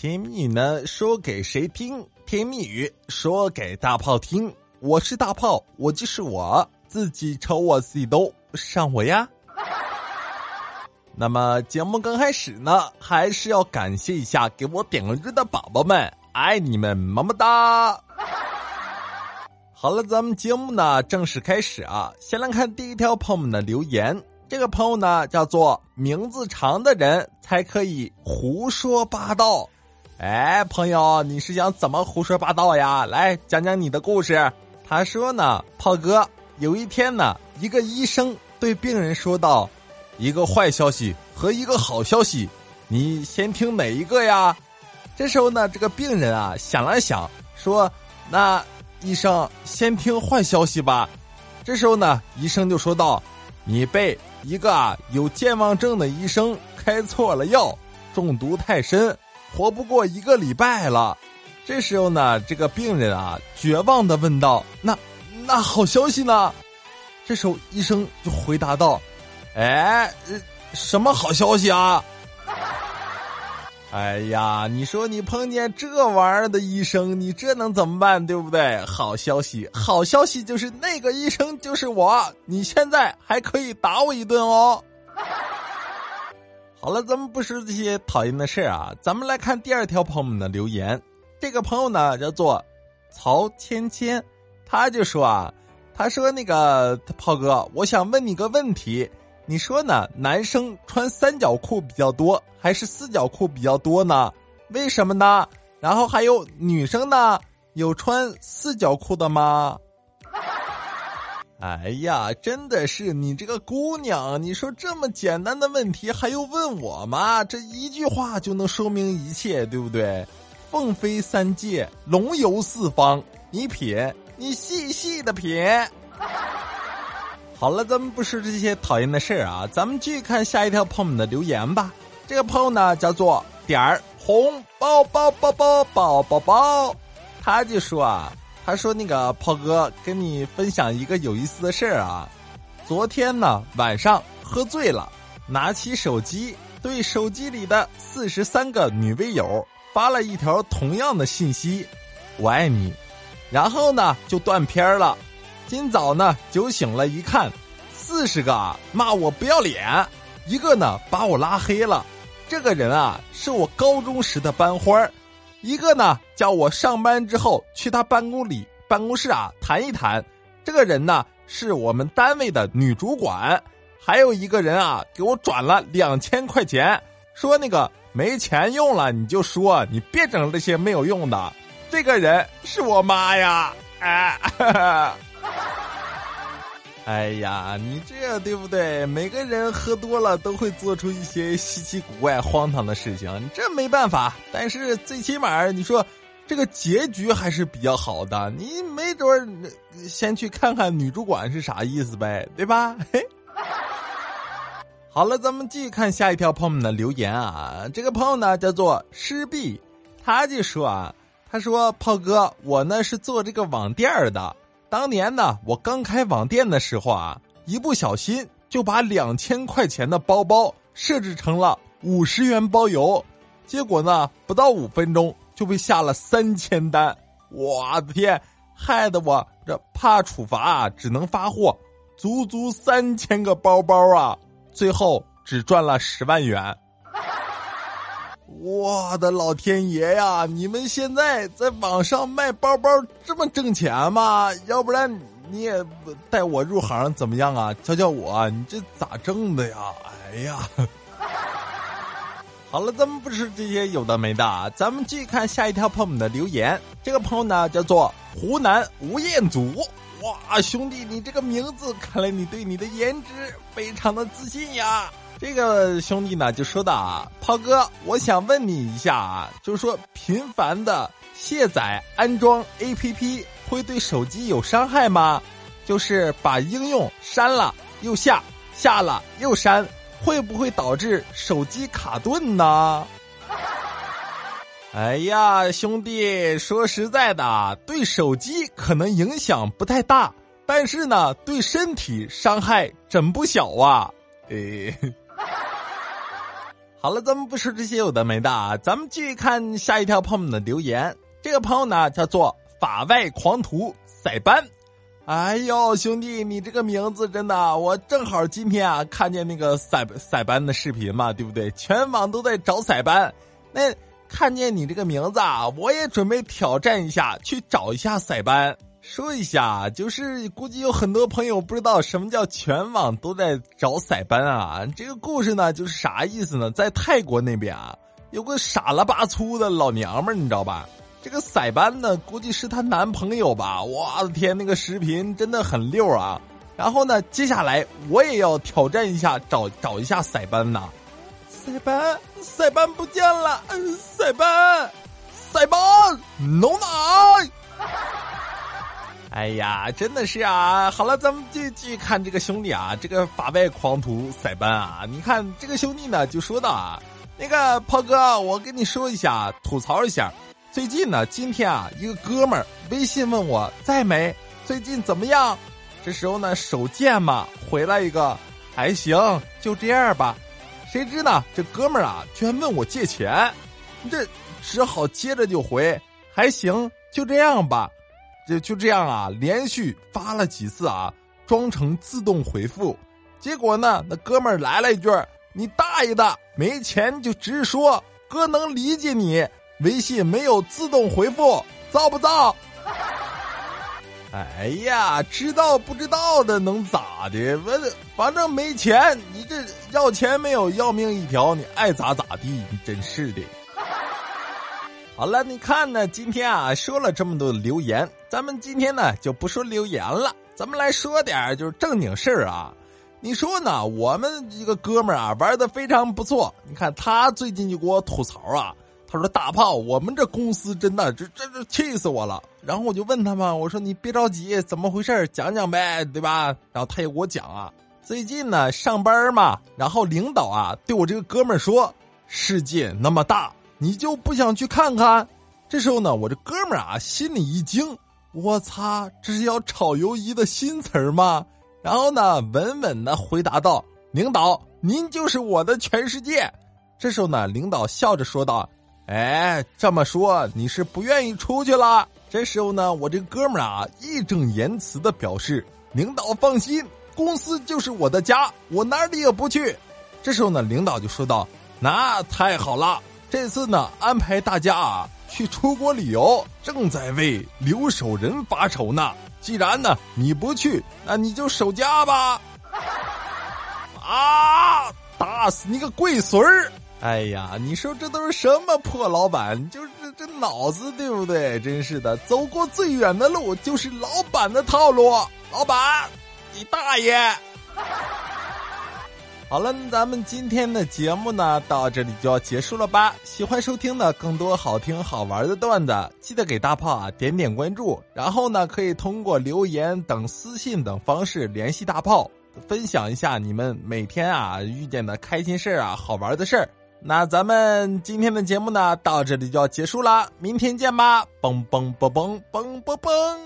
甜蜜呢，说给谁听？甜蜜语说给大炮听。我是大炮，我就是我自己，瞅我自己都上火呀。那么节目刚开始呢，还是要感谢一下给我点个日的宝宝们，爱你们，么么哒。好了，咱们节目呢正式开始啊。先来看第一条朋友们的留言，这个朋友呢叫做名字长的人才可以胡说八道。哎，朋友，你是想怎么胡说八道呀？来讲讲你的故事。他说呢，炮哥，有一天呢，一个医生对病人说道：“一个坏消息和一个好消息，你先听哪一个呀？”这时候呢，这个病人啊想了想，说：“那医生先听坏消息吧。”这时候呢，医生就说道：“你被一个啊有健忘症的医生开错了药，中毒太深。”活不过一个礼拜了，这时候呢，这个病人啊，绝望的问道：“那那好消息呢？”这时候医生就回答道：“哎，什么好消息啊？”哎呀，你说你碰见这玩意儿的医生，你这能怎么办？对不对？好消息，好消息就是那个医生就是我，你现在还可以打我一顿哦。好了，咱们不说这些讨厌的事儿啊，咱们来看第二条朋友们的留言。这个朋友呢叫做曹芊芊，他就说啊，他说那个炮哥，我想问你个问题，你说呢？男生穿三角裤比较多，还是四角裤比较多呢？为什么呢？然后还有女生呢，有穿四角裤的吗？哎呀，真的是你这个姑娘！你说这么简单的问题还用问我吗？这一句话就能说明一切，对不对？凤飞三界，龙游四方，你品，你细细的品。好了，咱们不说这些讨厌的事儿啊，咱们继续看下一条朋友们的留言吧。这个朋友呢叫做点儿红包包包包包包包，他就说啊。他说：“那个炮哥，跟你分享一个有意思的事儿啊。昨天呢晚上喝醉了，拿起手机对手机里的四十三个女微友发了一条同样的信息：‘我爱你’，然后呢就断片了。今早呢酒醒了，一看，四十个骂我不要脸，一个呢把我拉黑了。这个人啊是我高中时的班花。”一个呢，叫我上班之后去他办公里办公室啊谈一谈。这个人呢是我们单位的女主管。还有一个人啊给我转了两千块钱，说那个没钱用了你就说，你别整这些没有用的。这个人是我妈呀，哎。哎呀，你这对不对？每个人喝多了都会做出一些稀奇古怪、荒唐的事情，这没办法。但是最起码你说，这个结局还是比较好的。你没准儿先去看看女主管是啥意思呗，对吧？好了，咱们继续看下一条朋友们的留言啊。这个朋友呢叫做施碧，他就说啊，他说炮哥，我呢是做这个网店的。当年呢，我刚开网店的时候啊，一不小心就把两千块钱的包包设置成了五十元包邮，结果呢，不到五分钟就被下了三千单，我的天，害得我这怕处罚，只能发货足足三千个包包啊，最后只赚了十万元。我的老天爷呀！你们现在在网上卖包包这么挣钱吗？要不然你也带我入行怎么样啊？教教我，你这咋挣的呀？哎呀！好了，咱们不是这些有的没的，咱们继续看下一条朋友们的留言。这个朋友呢叫做湖南吴彦祖。哇，兄弟，你这个名字，看来你对你的颜值非常的自信呀。这个兄弟呢就说道啊，炮哥，我想问你一下啊，就是说频繁的卸载安装 A P P 会对手机有伤害吗？就是把应用删了又下，下了又删，会不会导致手机卡顿呢？哎呀，兄弟，说实在的，对手机可能影响不太大，但是呢，对身体伤害真不小啊，诶。好了，咱们不说这些有的没的啊，咱们继续看下一条朋友们的留言。这个朋友呢叫做法外狂徒塞班。哎呦，兄弟，你这个名字真的，我正好今天啊看见那个塞塞班的视频嘛，对不对？全网都在找塞班，那看见你这个名字啊，我也准备挑战一下，去找一下塞班。说一下，就是估计有很多朋友不知道什么叫全网都在找塞班啊。这个故事呢，就是啥意思呢？在泰国那边啊，有个傻了吧粗的老娘们儿，你知道吧？这个塞班呢，估计是她男朋友吧？我的天，那个视频真的很溜啊！然后呢，接下来我也要挑战一下，找找一下塞班呐。塞班，塞班不见了！塞班，塞班，弄哪？哎呀，真的是啊！好了，咱们继继续看这个兄弟啊，这个法外狂徒塞班啊，你看这个兄弟呢，就说到啊，那个炮哥，我跟你说一下，吐槽一下，最近呢，今天啊，一个哥们儿微信问我在没，最近怎么样？这时候呢，手贱嘛，回来一个还行，就这样吧。谁知呢，这哥们儿啊，居然问我借钱，这只好接着就回还行，就这样吧。就就这样啊，连续发了几次啊，装成自动回复，结果呢，那哥们儿来了一句：“你大爷的，没钱就直说，哥能理解你。”微信没有自动回复，造不造？哎呀，知道不知道的能咋的？我反正没钱，你这要钱没有，要命一条，你爱咋咋地，你真是的。好了，你看呢？今天啊，说了这么多留言，咱们今天呢就不说留言了，咱们来说点就是正经事儿啊。你说呢？我们一个哥们儿啊，玩的非常不错。你看他最近就给我吐槽啊，他说：“大炮，我们这公司真的这这这气死我了。”然后我就问他嘛，我说：“你别着急，怎么回事？讲讲呗，对吧？”然后他也给我讲啊，最近呢上班嘛，然后领导啊对我这个哥们儿说：“世界那么大。”你就不想去看看？这时候呢，我这哥们儿啊，心里一惊，我擦，这是要炒鱿鱼的新词儿吗？然后呢，稳稳的回答道：“领导，您就是我的全世界。”这时候呢，领导笑着说道：“哎，这么说你是不愿意出去了？”这时候呢，我这哥们儿啊，义正言辞的表示：“领导放心，公司就是我的家，我哪里也不去。”这时候呢，领导就说道：“那太好了。”这次呢，安排大家啊去出国旅游，正在为留守人发愁呢。既然呢你不去，那你就守家吧。啊！打死你个龟孙儿！哎呀，你说这都是什么破老板？就是这这脑子对不对？真是的，走过最远的路就是老板的套路。老板，你大爷！好了，咱们今天的节目呢，到这里就要结束了吧？喜欢收听的更多好听好玩的段子，记得给大炮啊点点关注，然后呢，可以通过留言等私信等方式联系大炮，分享一下你们每天啊遇见的开心事儿啊、好玩的事儿。那咱们今天的节目呢，到这里就要结束了，明天见吧！嘣嘣嘣嘣嘣嘣嘣。